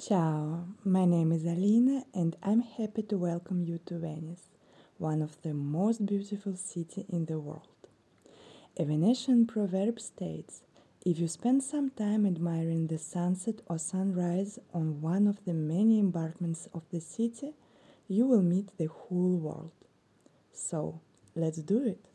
Ciao, my name is Alina and I'm happy to welcome you to Venice, one of the most beautiful cities in the world. A Venetian proverb states if you spend some time admiring the sunset or sunrise on one of the many embankments of the city, you will meet the whole world. So, let's do it.